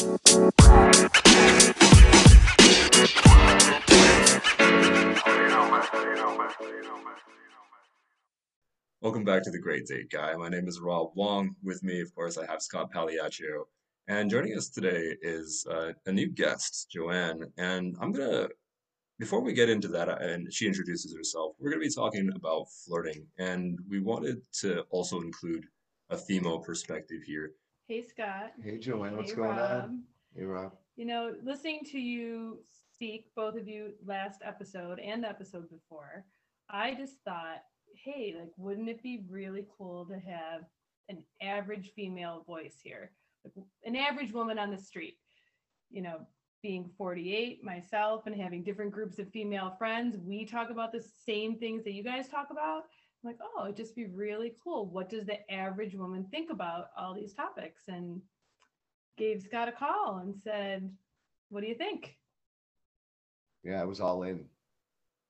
Welcome back to the Great Date Guy. My name is Rob Wong. With me, of course, I have Scott Pagliaccio. And joining us today is uh, a new guest, Joanne. And I'm going to, before we get into that, uh, and she introduces herself, we're going to be talking about flirting. And we wanted to also include a female perspective here. Hey, Scott. Hey, Joanne, what's Hey, going Rob. on? Hey, Rob. You know, listening to you speak, both of you, last episode and the episode before, I just thought, hey, like, wouldn't it be really cool to have an average female voice here? Like, an average woman on the street, you know, being 48 myself and having different groups of female friends, we talk about the same things that you guys talk about. I'm like, oh, it'd just be really cool. What does the average woman think about all these topics? And gave Scott a call and said, What do you think? Yeah, I was all in.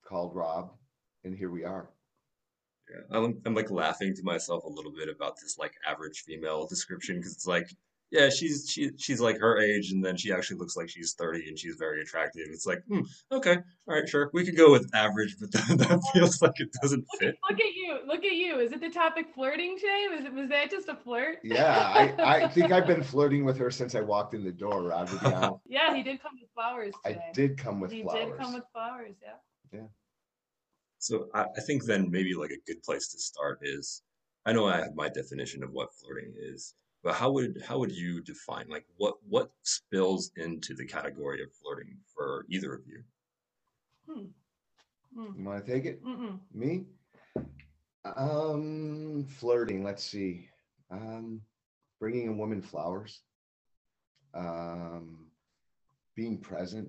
Called Rob, and here we are. Yeah, I'm, I'm like laughing to myself a little bit about this like average female description because it's like, yeah, she's she she's like her age, and then she actually looks like she's 30 and she's very attractive. It's like, hmm, okay, all right, sure, we could go with average, but that, that feels like it doesn't Look, fit. look at you. Look at you. Is it the topic flirting, Shay? Was it was that just a flirt? Yeah, I, I think I've been flirting with her since I walked in the door, Rob. to yeah, he did come with flowers I did come with he flowers. He did come with flowers, Yeah. yeah. So I, I think then maybe like a good place to start is I know I have my definition of what flirting is, but how would how would you define like what what spills into the category of flirting for either of you? Hmm. Mm. You want to take it? Mm-mm. Me? Um, flirting. Let's see. Um, bringing a woman flowers. Um, being present.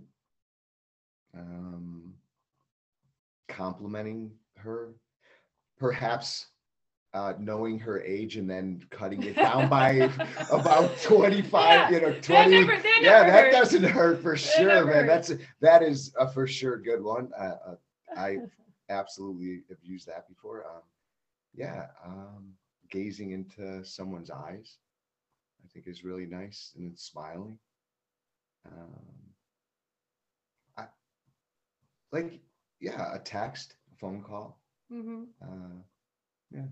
Um, complimenting her. Perhaps uh, knowing her age and then cutting it down by about 25, you know, 20. That never, that yeah, that hurt. doesn't hurt for sure, never man. That's that is a for sure good one. Uh, uh, I absolutely have used that before. Um, yeah, um, gazing into someone's eyes, I think is really nice, and then smiling. Um, I like, yeah, a text, a phone call. mm-hmm. Uh, yeah.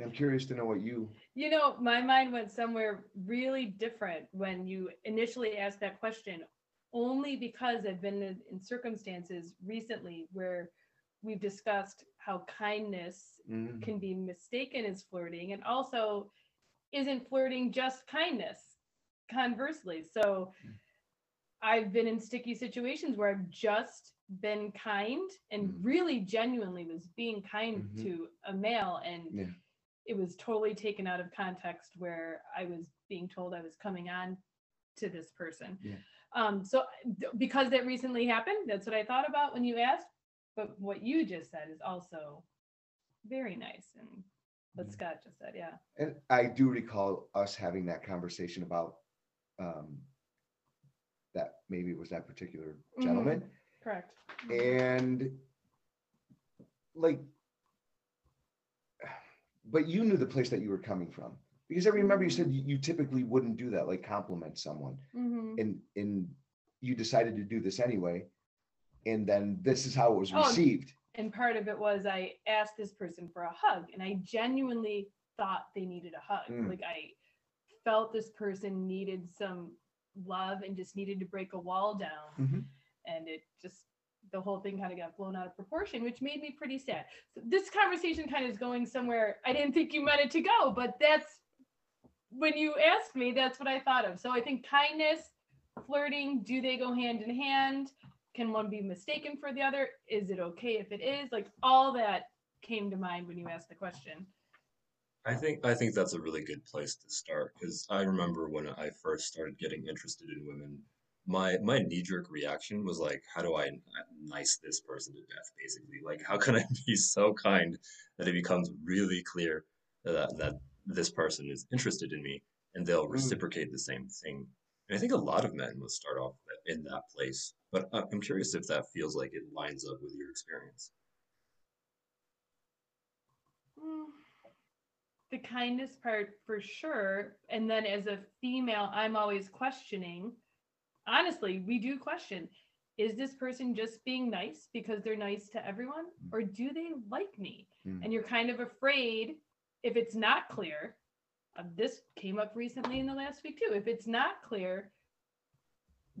I'm curious to know what you. You know, my mind went somewhere really different when you initially asked that question, only because I've been in, in circumstances recently where we've discussed how kindness Mm, can be mistaken as flirting and also isn't flirting just kindness conversely so i've been in sticky situations where i've just been kind and Mm. really genuinely was being kind Mhm. to a male and Yeah. It was totally taken out of context where i was being told i was coming on to this person Yeah. um so because that recently happened that's what i thought about when you asked but what you just said is also very nice and what Mhm. Scott just said, yeah. And I do recall us having that conversation about um, that maybe it was that particular Mhm. gentleman. Correct. And like, but you knew the place that you were coming from because I remember you said you typically wouldn't do that, like compliment someone, Mhm. and and you decided to do this anyway, and then this is how it was Oh, received. And part of it was I asked this person for a hug and I genuinely thought they needed a hug. Mm. Like I felt this person needed some love and just needed to break a wall down. Mhm. And it just the whole thing kind of got blown out of proportion, which made me pretty sad. So this conversation kind of is going somewhere I didn't think you meant it to go, but that's when you asked me, that's what I thought of. So I think kindness, flirting, do they go hand in hand? Can one be mistaken for the other? Is it okay if it is? Like all that came to mind when you asked the question. I think I think that's a really good place to start because I remember when I first started getting interested in women, my my knee-jerk reaction was like, how do I nice this person to death, basically? Like, how can I be so kind that it becomes really clear that that this person is interested in me and they'll Mm. reciprocate the same thing. And I think a lot of men will start off in that place, but I- I'm curious if that feels like it lines up with your experience. The kindness part for sure. And then as a female, I'm always questioning. Honestly, we do question is this person just being nice because they're nice to everyone or do they like me? Mm. And you're kind of afraid if it's not clear. Uh, this came up recently in the last week too. If it's not clear,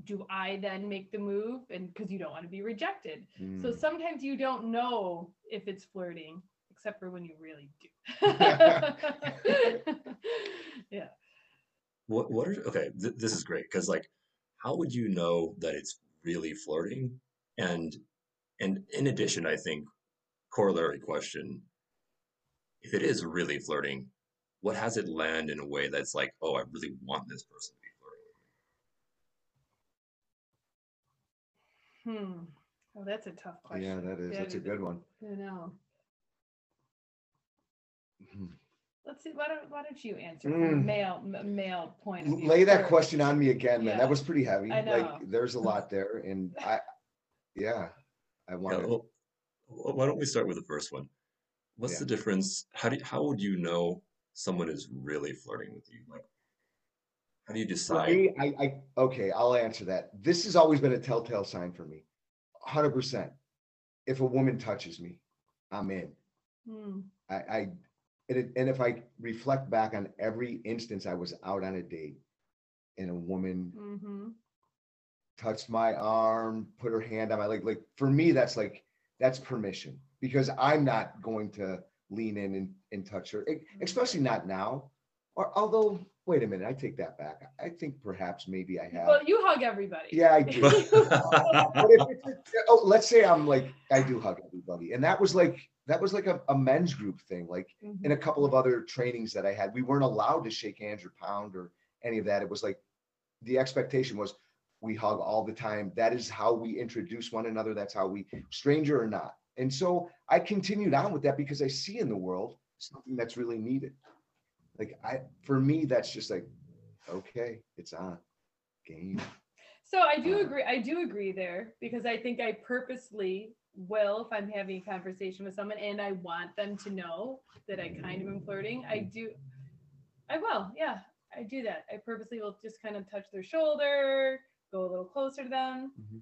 do I then make the move? And because you don't want to be rejected. So Mm. sometimes you don't know if it's flirting, except for when you really do. yeah. What what are okay? Th- this is great because like, how would you know that it's really flirting? And and in addition, I think corollary question: if it is really flirting, what has it land in a way that's like, oh, I really want this person to be flirting with me? Hmm. Oh, that's a tough question. yeah, that is. Yeah, That's a good one. I know. Let's see. Why don't Why don't you answer from a Mm. male m- male point of view? Lay that first? question on me again, man. Yeah. That was pretty heavy. I know. Like, there's a lot there, and I, yeah, I Yeah, want to. well, wh- why don't we start with the first one? What's Yeah. the difference? How do how would you know someone is really flirting with you? Like, how do you For decide? me, I, I, okay, I'll answer that. This has always been a telltale sign for me. Hundred percent. If a woman touches me, I'm in. Hmm. I, I, and, it, and if I reflect back on every instance I was out on a date and a woman Mm-hmm. touched my arm, put her hand on my leg, like for me, that's like, that's permission because I'm not going to lean in and, and touch her, e- especially not now. Or although, wait a minute, I take that back. I think perhaps maybe I have. Well, you hug everybody. Yeah, I do. But if oh, let's say I'm like, I do hug everybody. And that was like, that was like a, a men's group thing. Like Mhm. in a couple of other trainings that I had, we weren't allowed to shake hands or pound or any of that. It was like, the expectation was we hug all the time. That is how we introduce one another. That's how we, stranger or not. And so I continued on with that because I see in the world something that's really needed. Like I, for me, that's just like, okay, it's on game. So I do agree. I do agree there because I think I purposely will, if I'm having a conversation with someone and I want them to know that I kind of am flirting, I do. I will. Yeah, I do that. I purposely will just kind of touch their shoulder, go a little closer to them. Mhm.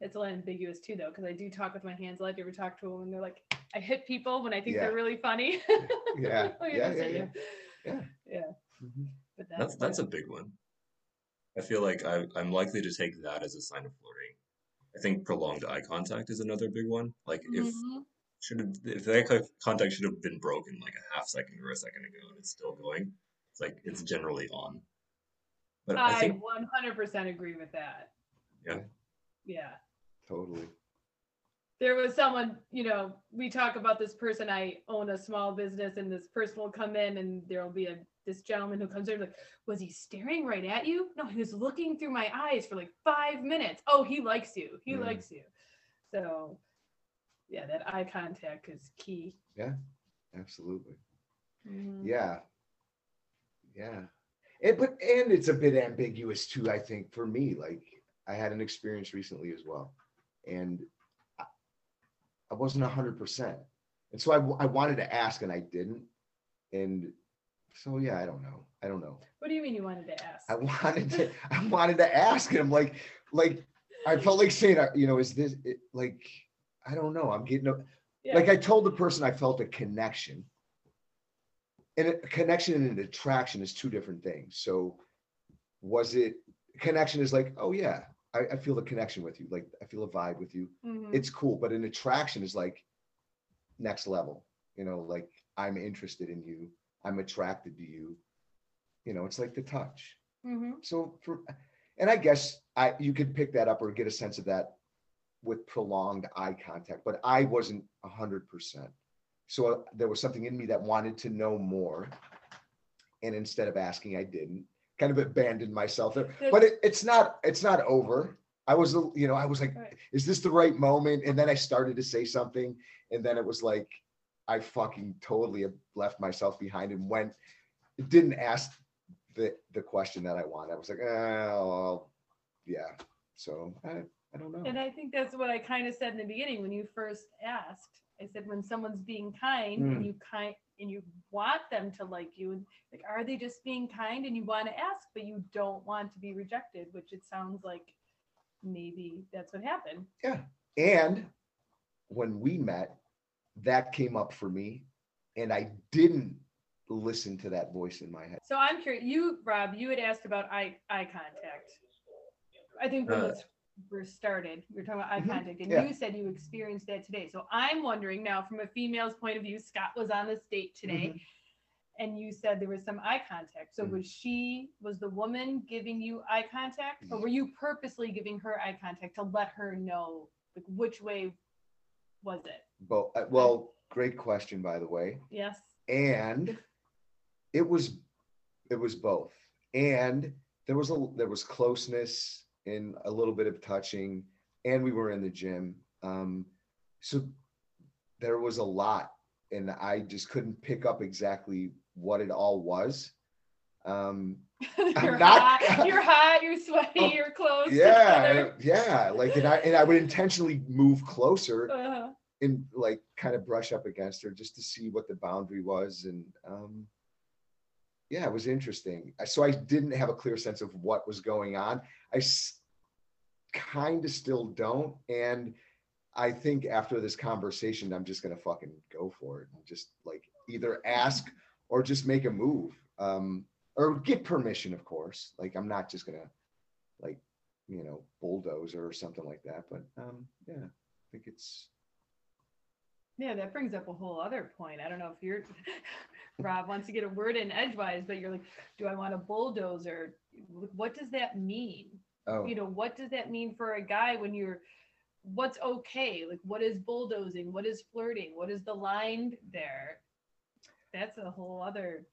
It's a little ambiguous too, though, because I do talk with my hands a lot. You ever talk to a woman? They're like, I hit people when I think Yeah. they're really funny. Yeah, yeah, just yeah, yeah. Yeah. Yeah. Mhm. But That's that's a big one. I feel like I, I'm likely to take that as a sign of flirting. I think prolonged eye contact is another big one. Like if Mhm. should have if that contact should have been broken like a half second or a second ago and it's still going, it's like it's generally on. But I I think 100% agree with that. Yeah. Yeah. Totally. There was someone, you know, we talk about this person. I own a small business, and this person will come in, and there will be a this gentleman who comes in like, was he staring right at you? No, he was looking through my eyes for like five minutes. Oh, he likes you. He Mm. likes you. So, yeah, that eye contact is key. Yeah absolutely. Mhm. Yeah. Yeah. And but and it's a bit ambiguous too, I think, for me. Like I had an experience recently as well. And I, I wasn't a hundred percent. And so I, I wanted to ask and I didn't. And so yeah, I don't know. I don't know. What do you mean you wanted to ask? I wanted to I wanted to ask him. Like, like I felt like saying, uh, you know, is this it, like I don't know. I'm getting a, Yeah. like I told the person I felt a connection. And a connection and an attraction is two different things. So was it connection is like, oh yeah, I, I feel the connection with you. Like I feel a vibe with you. Mhm. It's cool. But an attraction is like next level, you know, like I'm interested in you. I'm attracted to you. You know, it's like the touch. Mhm. So for, and I guess I, you could pick that up or get a sense of that with prolonged eye contact, but I wasn't a hundred percent. So uh, there was something in me that wanted to know more. And instead of asking, I didn't kind of abandoned myself there, but it, it's not, it's not over. I was, you know, I was like, Right. is this the right moment? And then I started to say something and then it was like, I fucking totally left myself behind and went, didn't ask the, the question that I wanted. I was like, oh, yeah. So I, I don't know. And I think that's what I kind of said in the beginning when you first asked. I said when someone's being kind Mm. and you kind and you want them to like you and like are they just being kind and you want to ask but you don't want to be rejected, which it sounds like maybe that's what happened. Yeah and when we met, that came up for me, and I didn't listen to that voice in my head. So I'm curious, you Rob, you had asked about eye eye contact. I think when Uh, this first started, we were talking about eye Mhm, contact, and yeah. you said you experienced that today. So I'm wondering now, from a female's point of view, Scott was on this date today, Mm-hmm. and you said there was some eye contact. So Mhm. was she was the woman giving you eye contact, or were you purposely giving her eye contact to let her know like which way was it? But uh, well, great question, by the way. Yes. and it was it was both and there was a there was closeness and a little bit of touching and we were in the gym um so there was a lot and i just couldn't pick up exactly what it all was um you're, not- hot, you're hot, you're sweaty, Oh, you're close. yeah yeah like and i and i would intentionally move closer Uh-huh. And like kind of brush up against her just to see what the boundary was and um yeah it was interesting. So i didn't have a clear sense of what was going on. I kind of still don't and i think after this conversation i'm just gonna fucking go for it and just like either ask or just make a move um or get permission of course. Like i'm not just gonna like you know bulldoze or something like that but um yeah i think it's Yeah, that brings up a whole other point. I don't know if you're Rob wants to get a word in edgewise, but you're like, do I want a bulldozer? What does that mean? oh You know, what does that mean for a guy when you're what's okay? Like what is bulldozing? What is flirting? What is the line there? That's a whole other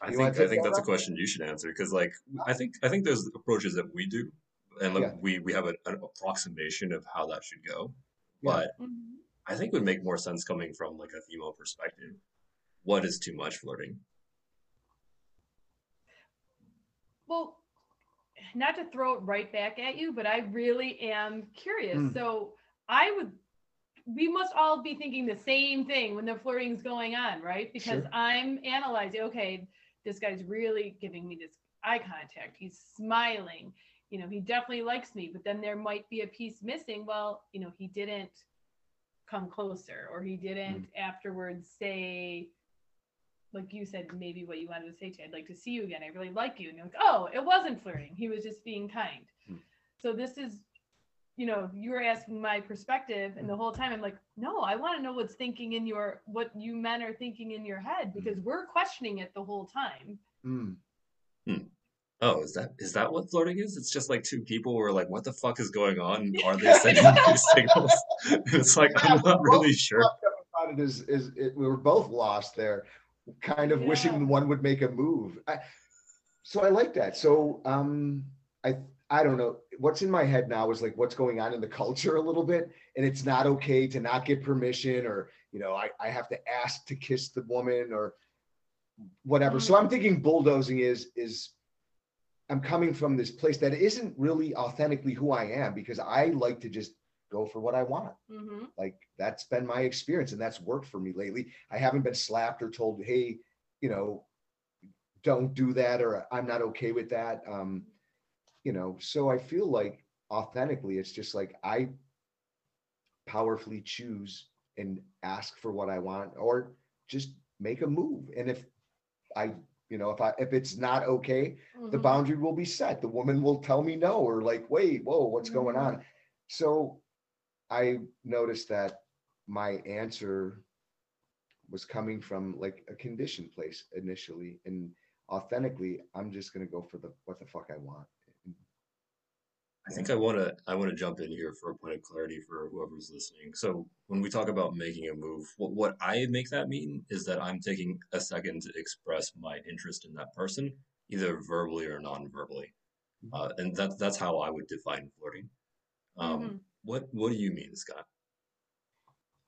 I You think I think that, that's a question you should answer because like I think I think there's approaches that we do, and like, Yeah. we we have a, an approximation of how that should go. Yeah. But mm-hmm. I think would make more sense coming from like a female perspective. What is too much flirting? Well, not to throw it right back at you, but I really am curious. Mm. So I would, we must all be thinking the same thing when the flirting's going on, right? Because Sure. I'm analyzing, okay, this guy's really giving me this eye contact. He's smiling. You know, he definitely likes me, but then there might be a piece missing. Well, you know, he didn't come closer or he didn't afterwards say, like you said, maybe what you wanted to say to, I'd like to see you again. I really like you. And you're like, oh, it wasn't flirting. He was just being kind. Hmm. So this is, you know, you were asking my perspective, and the whole time I'm like, no, I want to know what's thinking in your, what you men are thinking in your head because we're questioning it the whole time. mm, Oh, is that is that what flirting is? It's just like two people who are like, what the fuck is going on? Are they sending these signals? it's like I'm not really sure. about it is is it, we were both lost there kind of Yeah. wishing one would make a move I, so i like that so um i i don't know what's in my head now is like what's going on in the culture a little bit and it's not okay to not get permission or you know i, I have to ask to kiss the woman or whatever so i'm thinking bulldozing is is i'm coming from this place that isn't really authentically who i am because i like to just go for what i want. Hmm like that's been my experience and that's worked for me lately. I haven't been slapped or told hey you know don't do that or i'm not okay with that. Um you know so i feel like authentically it's just like i powerfully choose and ask for what i want or just make a move. And if i you know if i if it's not okay the Mhm. boundary will be set. The woman will tell me no, or like, wait, whoa, what's going Mhm. on? So I noticed that my answer was coming from like a conditioned place initially. And authentically, I'm just gonna go for the what the fuck I want. I think I want to I want to jump in here for a point of clarity for whoever's listening. So when we talk about making a move, what what I make that mean is that I'm taking a second to express my interest in that person, either verbally or non-verbally, uh, and that's that's how I would define flirting. Um, Mhm. What what do you mean, Scott?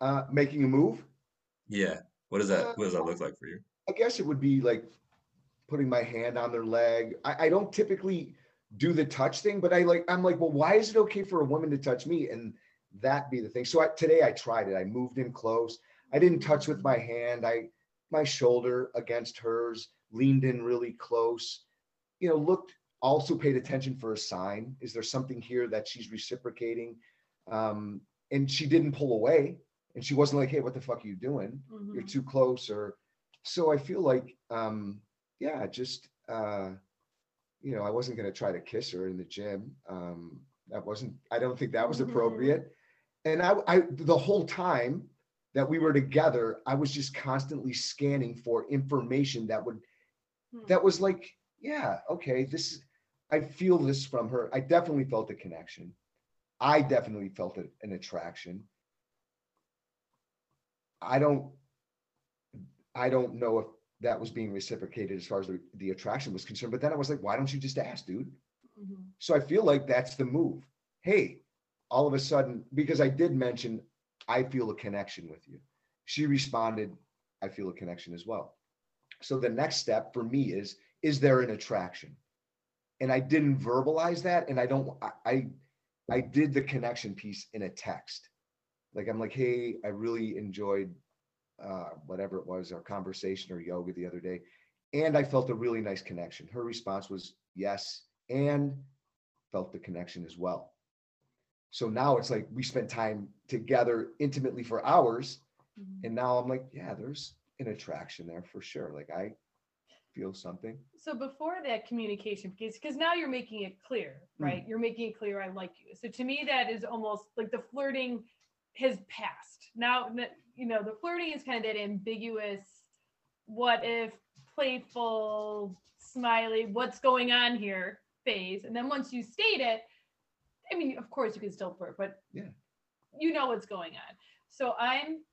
Uh, making a move, Yeah, what does that what does that look like for you? I guess it would be like putting my hand on their leg. I, I don't typically do the touch thing, but I like, I'm like, well, why is it okay for a woman to touch me? And that be the thing. So I, today I tried it. I moved in close. I didn't touch with my hand. I, my shoulder against hers, leaned in really close, you know, looked, also paid attention for a sign. Is there something here that she's reciprocating? Um, and she didn't pull away and she wasn't like, Hey, what the fuck are you doing? You're Mhm. too close or, so I feel like, um, yeah, just, uh, you know, I wasn't gonna try to kiss her in the gym. Um, that wasn't, I don't think that was Mhm. appropriate. And I, I, the whole time that we were together, I was just constantly scanning for information that would, Hmm. that was like, yeah, okay, this, I feel this from her. I definitely felt a connection. I definitely felt a- an attraction. I don't, I don't know if that was being reciprocated as far as the, the attraction was concerned, but then I was like, why don't you just ask, dude? Mhm. So I feel like that's the move. Hey, all of a sudden, because I did mention, I feel a connection with you. She responded, I feel a connection as well. So the next step for me is, is there an attraction? And I didn't verbalize that. And I don't, I, I, I did the connection piece in a text. Like, I'm like, hey, I really enjoyed uh, whatever it was, our conversation or yoga the other day. And I felt a really nice connection. Her response was yes, and felt the connection as well. So now it's like we spent time together intimately for hours. Mhm. And now I'm like, yeah, there's an attraction there for sure. Like I feel something. So before that communication, because because now you're making it clear, Mm. right? You're making it clear I like you. So to me, that is almost like the flirting has passed. Now, you know, the flirting is kind of that ambiguous, what if, playful, smiley, what's going on here phase. And then once you state it, I mean, of course you can still flirt, but Yeah. you know what's going on. So I'm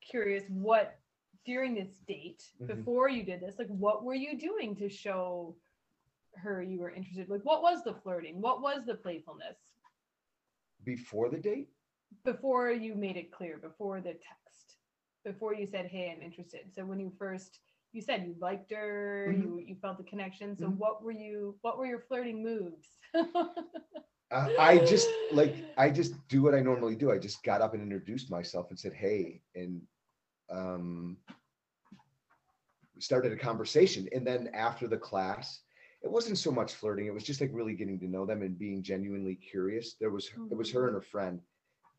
curious what during this date Mhm. before you did this like what were you doing to show her you were interested like what was the flirting what was the playfulness Before the date, before you made it clear before the text before you said hey i'm interested so when you first you said you liked her Mhm. you you felt the connection so Mhm. what were you what were your flirting moves uh, I just like, I just do what I normally do. I just got up and introduced myself and said, hey, and um, started a conversation. And then after the class, it wasn't so much flirting. It was just like really getting to know them and being genuinely curious. There was, it was her and her friend.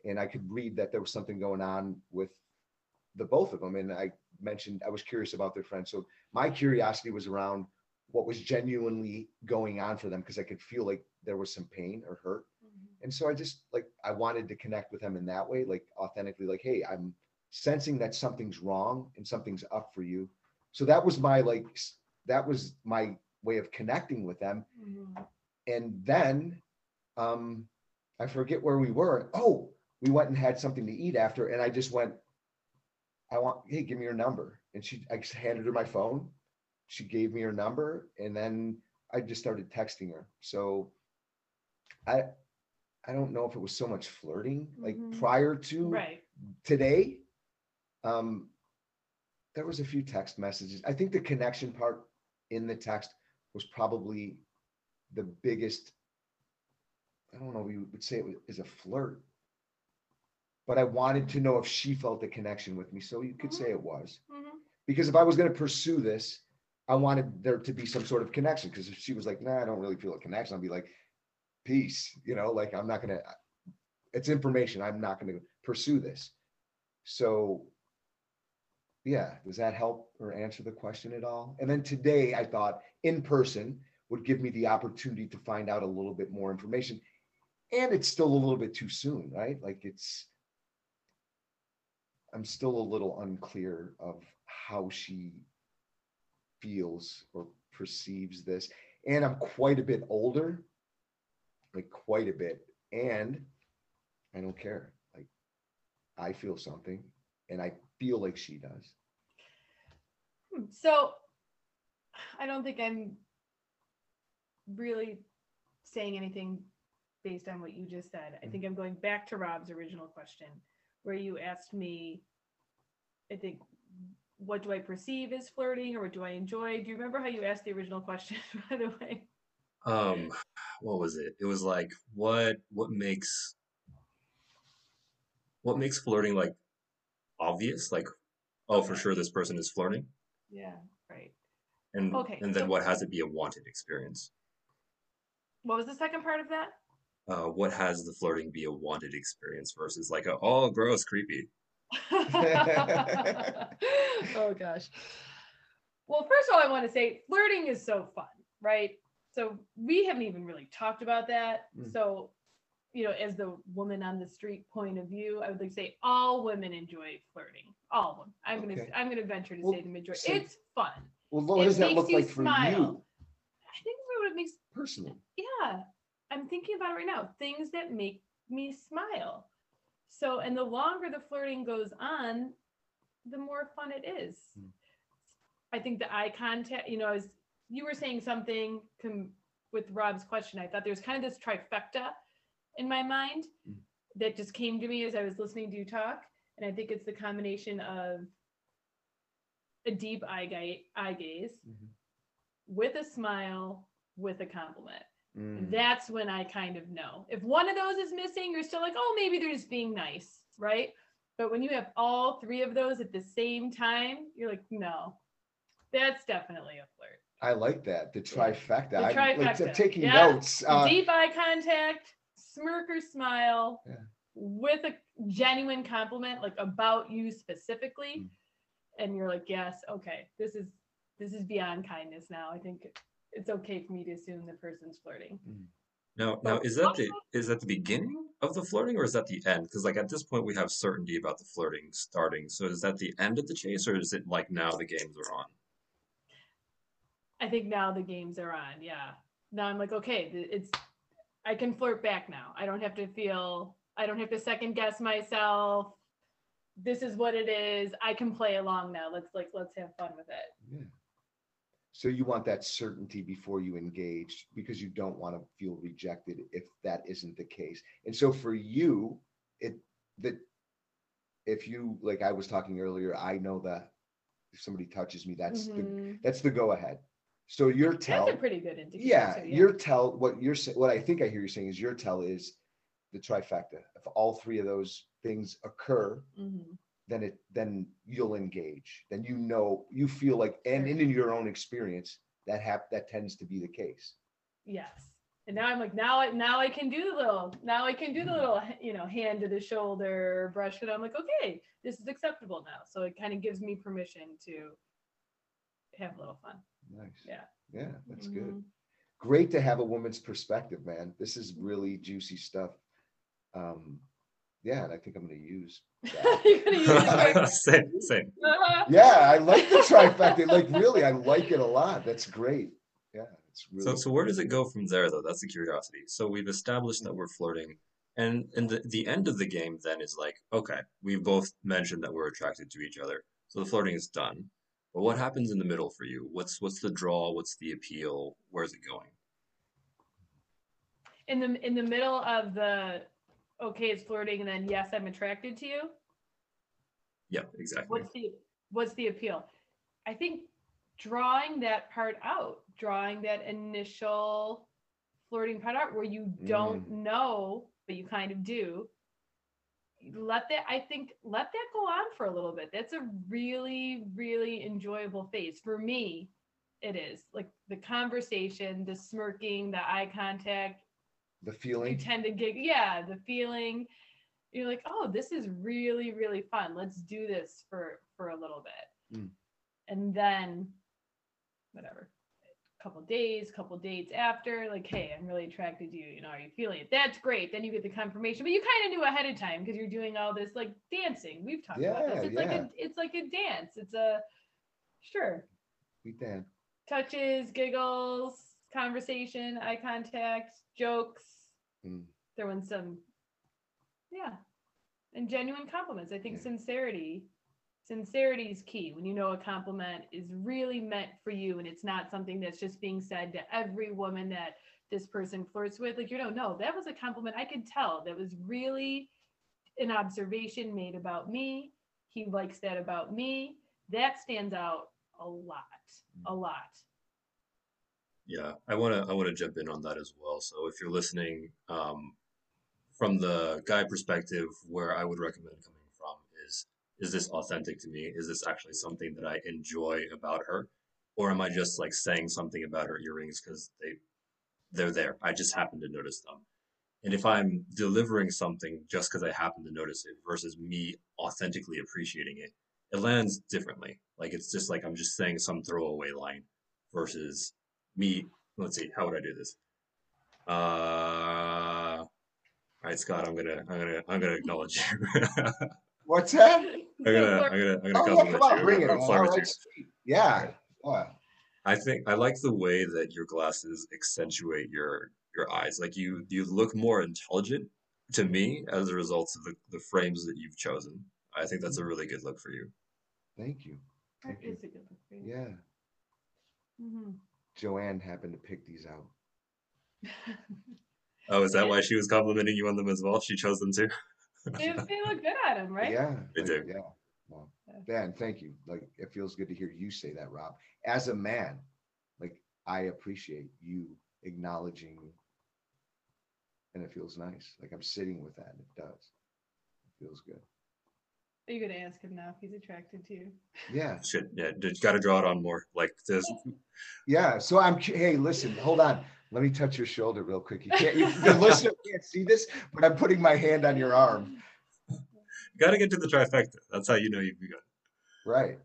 And I could read that there was something going on with the both of them. And I mentioned, I was curious about their friend. So my curiosity was around what was genuinely going on for them because I could feel like there was some pain or hurt. And so I just like I wanted to connect with them in that way, like authentically, like, hey, I'm sensing that something's wrong and something's up for you. So that was my like that was my way of connecting with them. Mhm. And then um I forget where we were. Oh, we went and had something to eat after, and I just went, I want, hey, give me your number. And she I just handed her my phone. She gave me her number, and then I just started texting her. So I I don't know if it was so much flirting like Mhm. prior to right today. Um, there was a few text messages. I think the connection part in the text was probably the biggest. I don't know. We would say it was, is a flirt, but I wanted to know if she felt the connection with me. So you could say it was Mhm. because if I was going to pursue this, I wanted there to be some sort of connection. Because if she was like, "Nah, I don't really feel a connection," I'd be like, "Peace," you know, like I'm not gonna. It's information. I'm not going to pursue this. So, yeah, does that help or answer the question at all? And then today, I thought in person would give me the opportunity to find out a little bit more information. And it's still a little bit too soon, right? Like it's. I'm still a little unclear of how she feels or perceives this. And I'm quite a bit older, like quite a bit. And I don't care. Like I feel something and I feel like she does. Hmm, So I don't think I'm really saying anything based on what you just said. I think I'm going back to Rob's original question where you asked me, I think, what do I perceive as flirting or what do I enjoy? Do you remember how you asked the original question, by the way? um, what was it? It was like what what makes what makes flirting like obvious? Like, oh, for sure this person is flirting, Yeah, right. and Okay, and then so- what has it be a wanted experience? What was the second part of that? Uh, what has the flirting be a wanted experience versus like a oh gross creepy? oh gosh. Well, first of all, I want to say flirting is so fun, right? So we haven't even really talked about that. Mm. So, you know, as the woman on the street point of view, I would like to say all women enjoy flirting. All of them. I'm gonna I'm gonna venture to Well, say the majority. so- it's fun. Well, what It does that look you like for smile. you I think what it makes personally? yeah i'm thinking about it right now things that make me smile so and the longer the flirting goes on the more fun it is Hmm. i think the eye contact you know as you were saying something com- with rob's question i thought there was kind of this trifecta in my mind Hmm. that just came to me as i was listening to you talk and i think it's the combination of a deep eye, ga- eye gaze Mhm. with a smile with a compliment Mm. that's when I kind of know. If one of those is missing, you're still like, oh, maybe they're just being nice, right? But when you have all three of those at the same time, you're like, no, that's definitely a flirt. I like that. The trifecta. The I'm, like, I'm trifecta. taking Yeah. notes. Uh, Deep eye contact, smirk or smile Yeah. with a genuine compliment, like about you specifically. Mm. And you're like, yes, okay, this is this is beyond kindness now. I think it's okay for me to assume the person's flirting. Mm. Now, now is that the is that the beginning of the flirting or is that the end? Because like at this point we have certainty about the flirting starting. So is that the end of the chase or is it like now the games are on? I think now the games are on. Yeah. Now I'm like, okay, it's I can flirt back now. I don't have to feel I don't have to second guess myself. This is what it is. I can play along now. Let's like let's have fun with it. yeah. So you want that certainty before you engage because you don't want to feel rejected if that isn't the case. And so for you, it that if you like I was talking earlier, I know that if somebody touches me, that's the Mhm. that's the go ahead. So your tell. That's a pretty good indicator. Yeah, too, your tell, what you're saying, what I think I hear you saying is your tell is the trifecta. If all three of those things occur, Mhm. Then it, then you'll engage. Then you know, you feel like, and in your own experience, that hap, that tends to be the case. Yes. And now I'm like, now I now I can do the little, now I can do the little, you know, hand to the shoulder, brush it. I'm like, okay, this is acceptable now. So it kind of gives me permission to have a little fun. Nice. Yeah. Yeah, that's good. Mhm. Great to have a woman's perspective, man. This is really juicy stuff. Um, yeah, and I think I'm gonna use that. You're gonna use it. same, same. Uh-huh. Yeah, I like the trifecta. Like really, I like it a lot. That's great. Yeah, it's really. So, so where does it go from there, though? That's the curiosity. So we've established that we're flirting, and and the, the end of the game then is like, okay, we've both mentioned that we're attracted to each other, so the flirting is done. But what happens in the middle for you? What's what's the draw? What's the appeal? Where's it going? in the in the middle of the okay, it's flirting, and then yes, I'm attracted to you. Yep, exactly. What's the what's the appeal? I think drawing that part out, drawing that initial flirting part out where you don't mm. know, but you kind of do. Let that I think let that go on for a little bit. That's a really, really enjoyable phase. For me, it is. Like the conversation, the smirking, the eye contact, the feeling? You tend to get yeah the feeling. You're like oh this is really really fun. Let's do this for for a little bit. Mm. and then whatever couple days couple dates after like hey i'm really attracted to you. You know are you feeling it? That's great. Then you get the confirmation. But you kind of knew ahead of time because you're doing all this like dancing. We've talked about this. It's like a it's like a dance. It's a sure. We Dan. touches giggles conversation eye contact jokes. Mm. throwing some yeah and genuine compliments. I think Yeah. sincerity sincerity is key. When you know a compliment is really meant for you and it's not something that's just being said to every woman that this person flirts with like you don't know. That was a compliment i could tell that was really an observation made about me. He likes that about me. That stands out a lot a lot Yeah, I want to I want to jump in on that as well. So if you're listening, um, from the guy perspective, where I would recommend coming from is is this authentic to me? Is this actually something that I enjoy about her? Or am I just like saying something about her earrings because they they're there. I just happen to notice them. And if I'm delivering something just because I happen to notice it versus me authentically appreciating it, it lands differently. Like it's just like I'm just saying some throwaway line versus me. Let's see, how would I do this? Uh, all right, Scott, I'm gonna, I'm gonna, I'm gonna acknowledge you. What's that? I'm gonna, I'm gonna, I'm gonna Oh, yeah, compliment come on, you. bring it. I'm All flirt right, you. Yeah. yeah. I think I like the way that your glasses accentuate your your eyes. Like you you look more intelligent to me as a result of the, the frames that you've chosen. I think that's a really good look for you. Thank you. That you. is a good look for you. Yeah. Mhm. Joanne happened to pick these out. Oh, is that why she was complimenting you on them as well? She chose them too. they, they look good on him, right? Yeah. They like, do. Yeah. Well, Yeah. Dan, thank you. Like, it feels good to hear you say that, Rob. As a man, like, I appreciate you acknowledging me. And it feels nice. Like, I'm sitting with that and it does. It feels good. Are you gonna ask him now if he's attracted to you? Yeah. Shit, yeah, got to draw it on more. Like this, Yeah. So I'm, hey, listen, hold on. Let me touch your shoulder real quick. You can't, you, the listener can't see this, but I'm putting my hand on your arm. got to get to the trifecta. That's how you know you've begun. Right.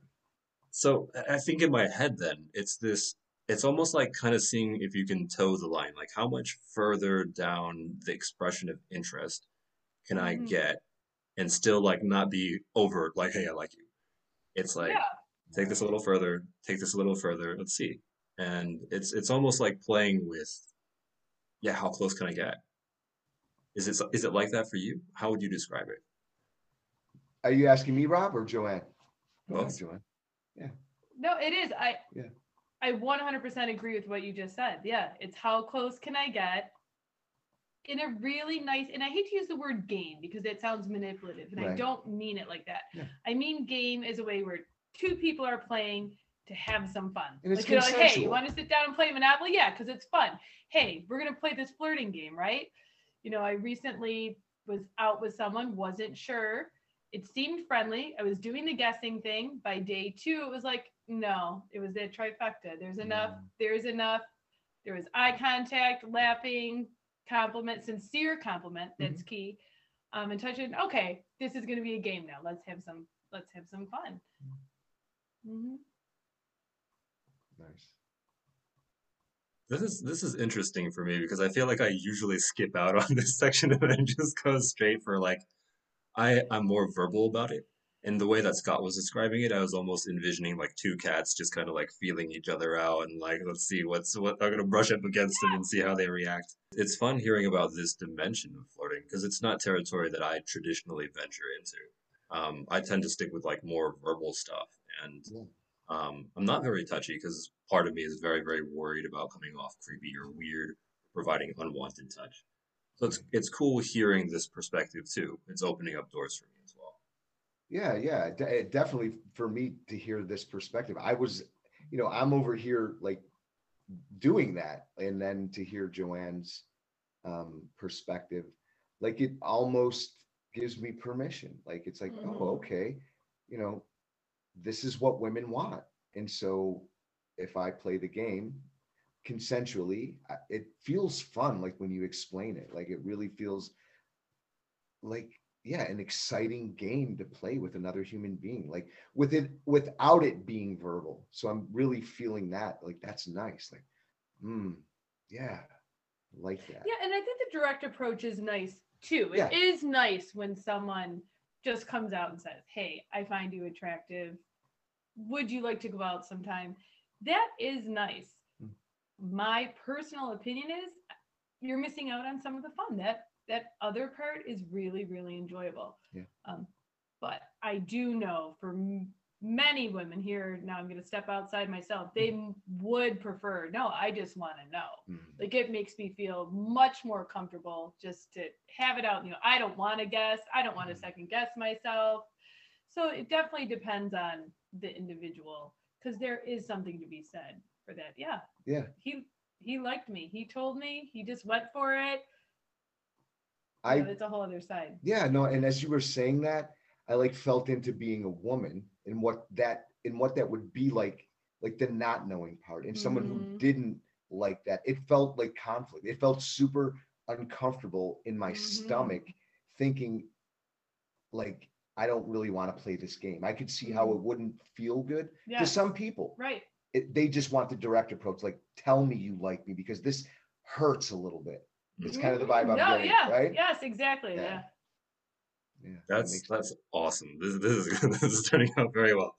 So I I think in my head, then it's this. It's almost like kind of seeing if you can toe the line. Like how much further down the expression of interest can I Mhm. get, and still like not be overt. Like, hey, I like you. It's like yeah. take this a little further. Take this a little further. Let's see. And it's it's almost like playing with. Yeah, how close can I get? Is it is it like that for you? How would you describe it? Are you asking me, Rob, or Joanne? Go ahead, Both. Joanne. No, it is. I Yeah. I 100% agree with what you just said. Yeah, it's how close can I get in a really nice and I hate to use the word game because it sounds manipulative and I don't mean it like that. Yeah. I mean game is a way where two people are playing to have some fun. And it's like, you're like, hey, you want to sit down and play Monopoly? Yeah, because it's fun. Hey, we're gonna play this flirting game, right? You know, I recently was out with someone, wasn't sure. It seemed friendly. I was doing the guessing thing. By day two, it was like, no, it was that trifecta. There's enough, Mm. there's enough. There was eye contact, lapping, compliment, sincere compliment. That's key. Um, and touching. Okay, this is gonna be a game now. Let's have some. Let's have some fun. hmm Nice. This is this is interesting for me because I feel like I usually skip out on this section and then just go straight for like I I'm more verbal about it. And the way that Scott was describing it, I was almost envisioning like two cats just kind of like feeling each other out and like let's see what's what I'm gonna brush up against them and see how they react. It's fun hearing about this dimension of flirting because it's not territory that I traditionally venture into. Um, I tend to stick with like more verbal stuff and um, I'm not very touchy because part of me is very, very worried about coming off creepy or weird, providing unwanted touch. So it's it's cool hearing this perspective too. It's opening up doors for me. Yeah, yeah, de- definitely for me to hear this perspective. I was, you know, I'm over here like doing that, and then to hear Joanne's um, perspective, like it almost gives me permission. Like it's like, Mhm. oh, okay, you know, this is what women want, and so if I play the game consensually, it feels fun. Like when you explain it, like it really feels like yeah an exciting game to play with another human being like with it without it being verbal so i'm really feeling that like that's nice like hmm yeah like that Yeah, and I think the direct approach is nice too. Yeah. It is nice when someone just comes out and says, "Hey, I find you attractive. Would you like to go out sometime?" That is nice. Mm. My personal opinion is you're missing out on some of the fun. That that other part is really really enjoyable. Yeah. Um, but I do know for m- many women here now I'm going to step outside myself. They m- would prefer, "No, I just want to know." Hmm. like it makes me feel much more comfortable just to have it out you know i don't want to guess i don't want to Mhm. second guess myself so it definitely depends on the individual because there is something to be said for that yeah yeah he he liked me. He told me. He just went for it. I know, it's a whole other side. Yeah, no, and as you were saying that, I like felt into being a woman and what that and what that would be like, like the not knowing part, and someone who Mhm. didn't like that. It felt like conflict. It felt super uncomfortable in my Mhm. stomach, thinking like I don't really want to play this game. I could see how it Mhm. wouldn't feel good Yeah. to some people. Right. It, they just want the direct approach, like tell me you like me because this hurts a little bit. It's kind of the vibe I'm no, getting, yeah. right? Yes, exactly. Yeah. Yeah. Yeah, that That's makes that's awesome. This this is this is turning out very well.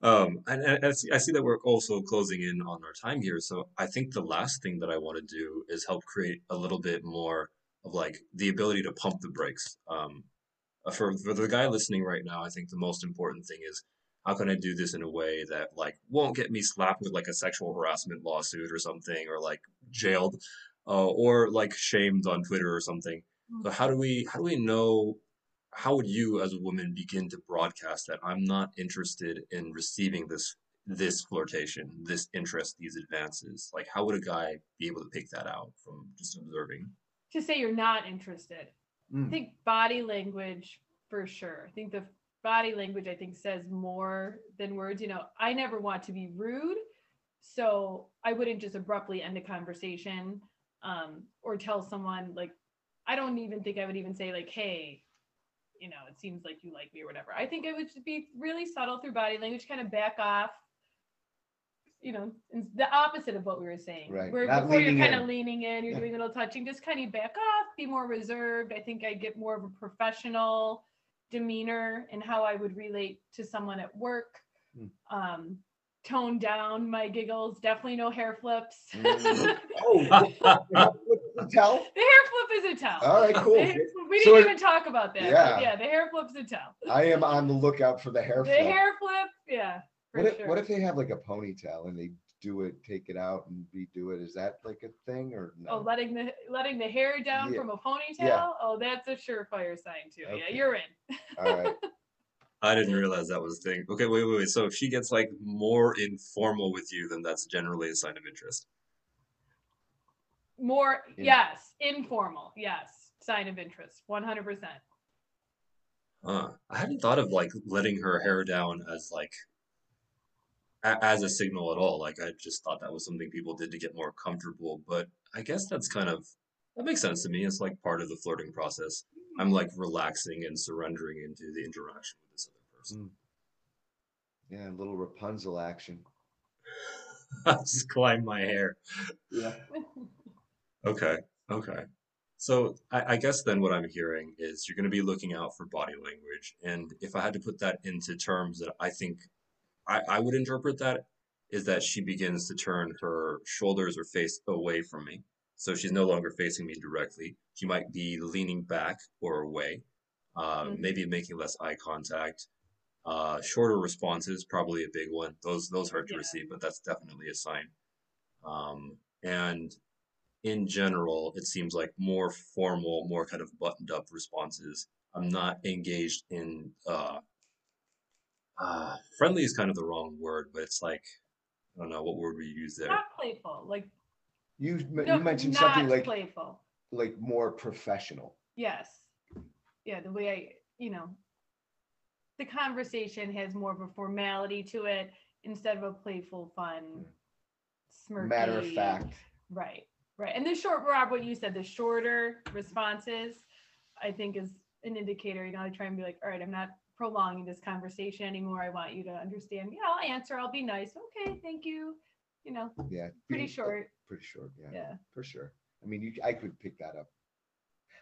Um, and, and I see I see that we're also closing in on our time here. So I think the last thing that I want to do is help create a little bit more of like the ability to pump the brakes. Um, uh, for for the guy listening right now, I think the most important thing is how can I do this in a way that like won't get me slapped with like a sexual harassment lawsuit or something, or like jailed, uh, or like shamed on Twitter or something. So how do we how do we know how would you as a woman begin to broadcast that I'm not interested in receiving this this flirtation, this interest, these advances? Like how would a guy be able to pick that out from just observing? To say you're not interested. I Mm. think body language for sure. I think the body language I think says more than words. You know, I never want to be rude, so I wouldn't just abruptly end a conversation um, or tell someone like I don't even think I would even say like, "Hey, you know, it seems like you like me" or whatever. I think it would be really subtle through body language, kind of back off. You know, and the opposite of what we were saying. Right. Where Not before you're kind in. of leaning in, you're Yeah. doing a little touching, just kind of back off, be more reserved. I think I get more of a professional demeanor and how I would relate to someone at work. Hmm. Um, tone down my giggles, definitely no hair flips. Mm. the Oh, tell. The hair flip is a tell. All right, cool. Hair- we didn't it- even talk about that. Yeah. yeah, the hair flip's a tell. I am on the lookout for the hair flip. The flip. hair flip, yeah. For what if sure. what if they have like a ponytail and they do it, take it out and redo it? Is that like a thing or no? Oh, letting the letting the hair down Yeah. from a ponytail. Yeah. Oh, that's a surefire sign too. Yeah, you're in. All right. I didn't realize that was a thing. Okay, wait, wait, wait. So if she gets like more informal with you, then that's generally a sign of interest. More, In- yes, informal, yes, sign of interest, one hundred percent. I hadn't thought of like letting her hair down as like a as a signal at all. Like I just thought that was something people did to get more comfortable. But I guess that's kind of that makes sense to me. It's like part of the flirting process. I'm like relaxing and surrendering into the interaction with this other person. Hmm. Yeah, a little Rapunzel action. Just climb my hair. Yeah. Okay, okay. So I, I guess then what I'm hearing is you're going to be looking out for body language. And if I had to put that into terms that I think I, I would interpret that is that she begins to turn her shoulders or face away from me. So she's no longer facing me directly. She might be leaning back or away, uh, Mhm. maybe making less eye contact. Uh, shorter responses, probably a big one. Those those hurt to Yeah. receive, but that's definitely a sign. Um, and in general, it seems like more formal, more kind of buttoned up responses. I'm not engaged in uh, uh, friendly is kind of the wrong word, but it's like I don't know what word we use there. Not playful, like You m- no, you mentioned not something like playful. like more professional. Yes, yeah, the way I, you know, the conversation has more of a formality to it instead of a playful, fun, hmm. smirky. Matter of fact. Right, right. And the short, Rob, what you said, the shorter responses, I think is an indicator. You know, I try and be like, all right, I'm not prolonging this conversation anymore. I want you to understand. Yeah, I'll answer. I'll be nice. Okay, thank you. You know, Yeah. pretty being- short. Pretty short. Yeah. Yeah. For sure. I mean, you I could pick that up.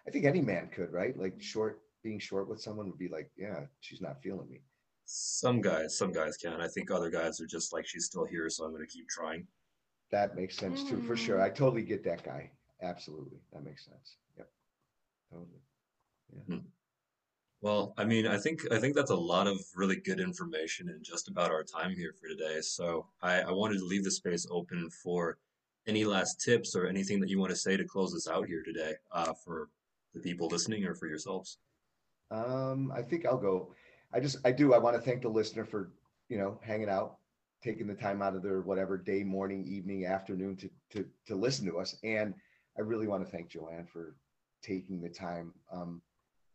I think any man could, right? Like short, being short with someone would be like, yeah, she's not feeling me. Some guys, some guys can. I think other guys are just like she's still here, so I'm gonna keep trying. That makes sense too, for sure. Mm. I totally get that guy. Absolutely. That makes sense. Yep. Totally. Well, I mean, I think I think that's a lot of really good information in just about our time here for today. So I, I wanted to leave the space open for any last tips or anything that you want to say to close us out here today, uh, for the people listening or for yourselves. Um, I think I'll go. I just, I do. I want to thank the listener for, you know, hanging out, taking the time out of their whatever day, morning, evening, afternoon to to to listen to us. And I really want to thank Joanne for taking the time. Um,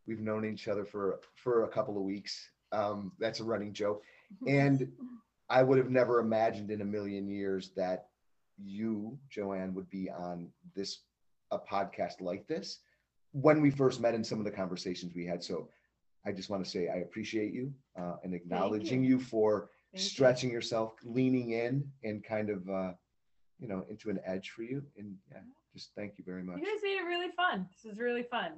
we've known each other for for a couple of weeks. Um, that's a running joke. And I would have never imagined in a million years that you, Joanne, would be on this a podcast like this when we first met in some of the conversations we had. So I just want to say I appreciate you uh, and acknowledging you. for Thank you. stretching yourself, leaning in, and kind of uh, you know into an edge for you. And yeah, just thank you very much. You guys made it really fun. This is really fun.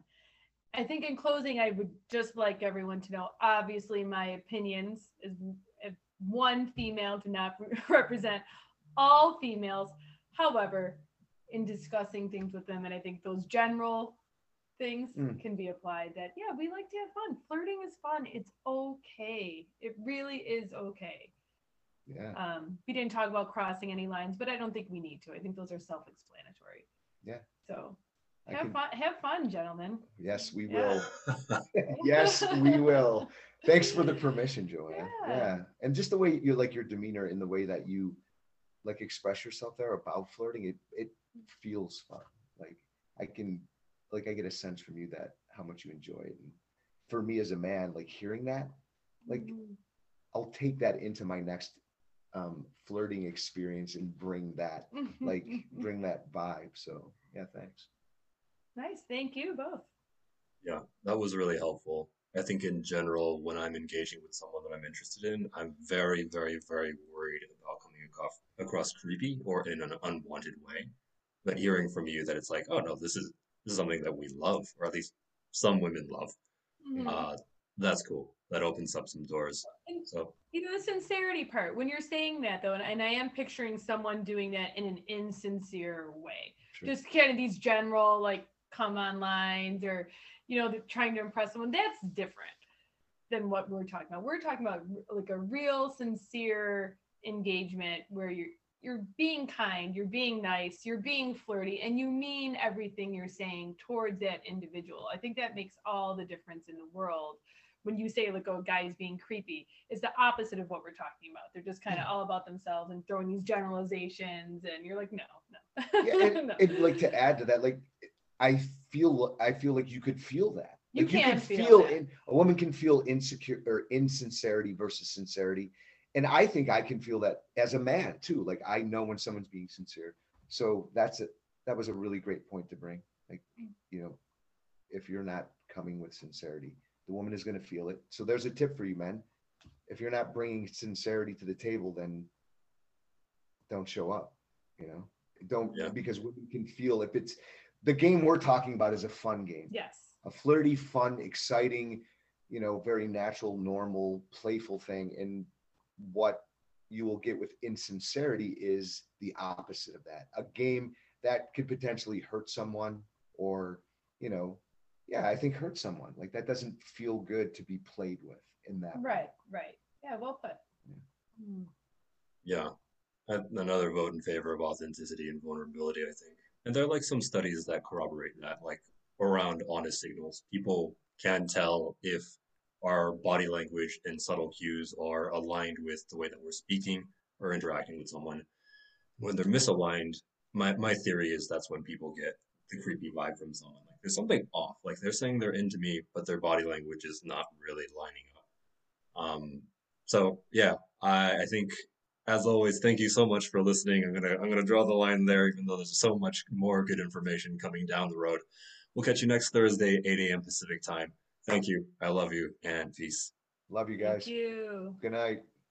I think in closing, I would just like everyone to know, obviously, my opinions is if one female do not represent all females. However, in discussing things with them, and I think those general things Mm. can be applied that, yeah, we like to have fun. Flirting is fun. It's okay. It really is okay. Yeah, Um, we didn't talk about crossing any lines, but I don't think we need to. I think those are self-explanatory. Yeah. So I have can. fun, have fun, gentlemen. Yes, we will. yes, we will. Thanks for the permission, Joanne. Yeah. Yeah. And just the way you like your demeanor in the way that you like express yourself there about flirting, it it feels fun. Like I can like I get a sense from you that how much you enjoy it. And for me as a man, like hearing that, like Mm. I'll take that into my next um flirting experience and bring that like bring that vibe. So yeah, thanks. Nice. Thank you both. Yeah, that was really helpful. I think in general, when I'm engaging with someone that I'm interested in, I'm very, very, very worried about coming across, across creepy or in an unwanted way. But hearing from you that it's like, oh no, this is this is something that we love, or at least some women love. Mhm. Uh, that's cool. That opens up some doors. And So you know the sincerity part when you're saying that though, and, and I am picturing someone doing that in an insincere way. Sure. Just kind of these general like come on lines or you know trying to impress someone. That's different than what we're talking about. We're talking about like a real sincere engagement where you're you're being kind, you're being nice, you're being flirty, and you mean everything you're saying towards that individual. I think that makes all the difference in the world. When you say like, oh, guys being creepy, it's the opposite of what we're talking about. They're just kind of mm-hmm. all about themselves and throwing these generalizations, and you're like, no, no. yeah, and, No. and like to add to that, like I feel I feel like you could feel that. You Like, can could feel that. in, a woman can feel insecure or insincerity versus sincerity. And I think I can feel that as a man too. Like I know when someone's being sincere. So that's it. That was a really great point to bring. Like, Mm. you know, if you're not coming with sincerity, the woman is going to feel it. So there's a tip for you, men. If you're not bringing sincerity to the table, then don't show up. You know, don't Yeah. because women can feel if it's the game we're talking about is a fun game yes. a flirty, fun, exciting, you know, very natural, normal, playful thing. And what you will get with insincerity is the opposite of that. A game that could potentially hurt someone or, you know, yeah, I think hurt someone. Like that doesn't feel good to be played with in that. way. Right, right. Yeah, well put. Yeah. Mm. yeah, another vote in favor of authenticity and vulnerability, I think. And there are like some studies that corroborate that, like around honest signals. People can tell if our body language and subtle cues are aligned with the way that we're speaking or interacting with someone. When they're misaligned, my, my theory is that's when people get the creepy vibe from someone. Like there's something off. Like they're saying they're into me, but their body language is not really lining up. Um, so yeah, I, I think as always, thank you so much for listening. I'm gonna I'm gonna draw the line there, even though there's so much more good information coming down the road. We'll catch you next Thursday, 8 a.m. Pacific time. Thank you. I love you and peace. Love you guys. Thank you. Good night.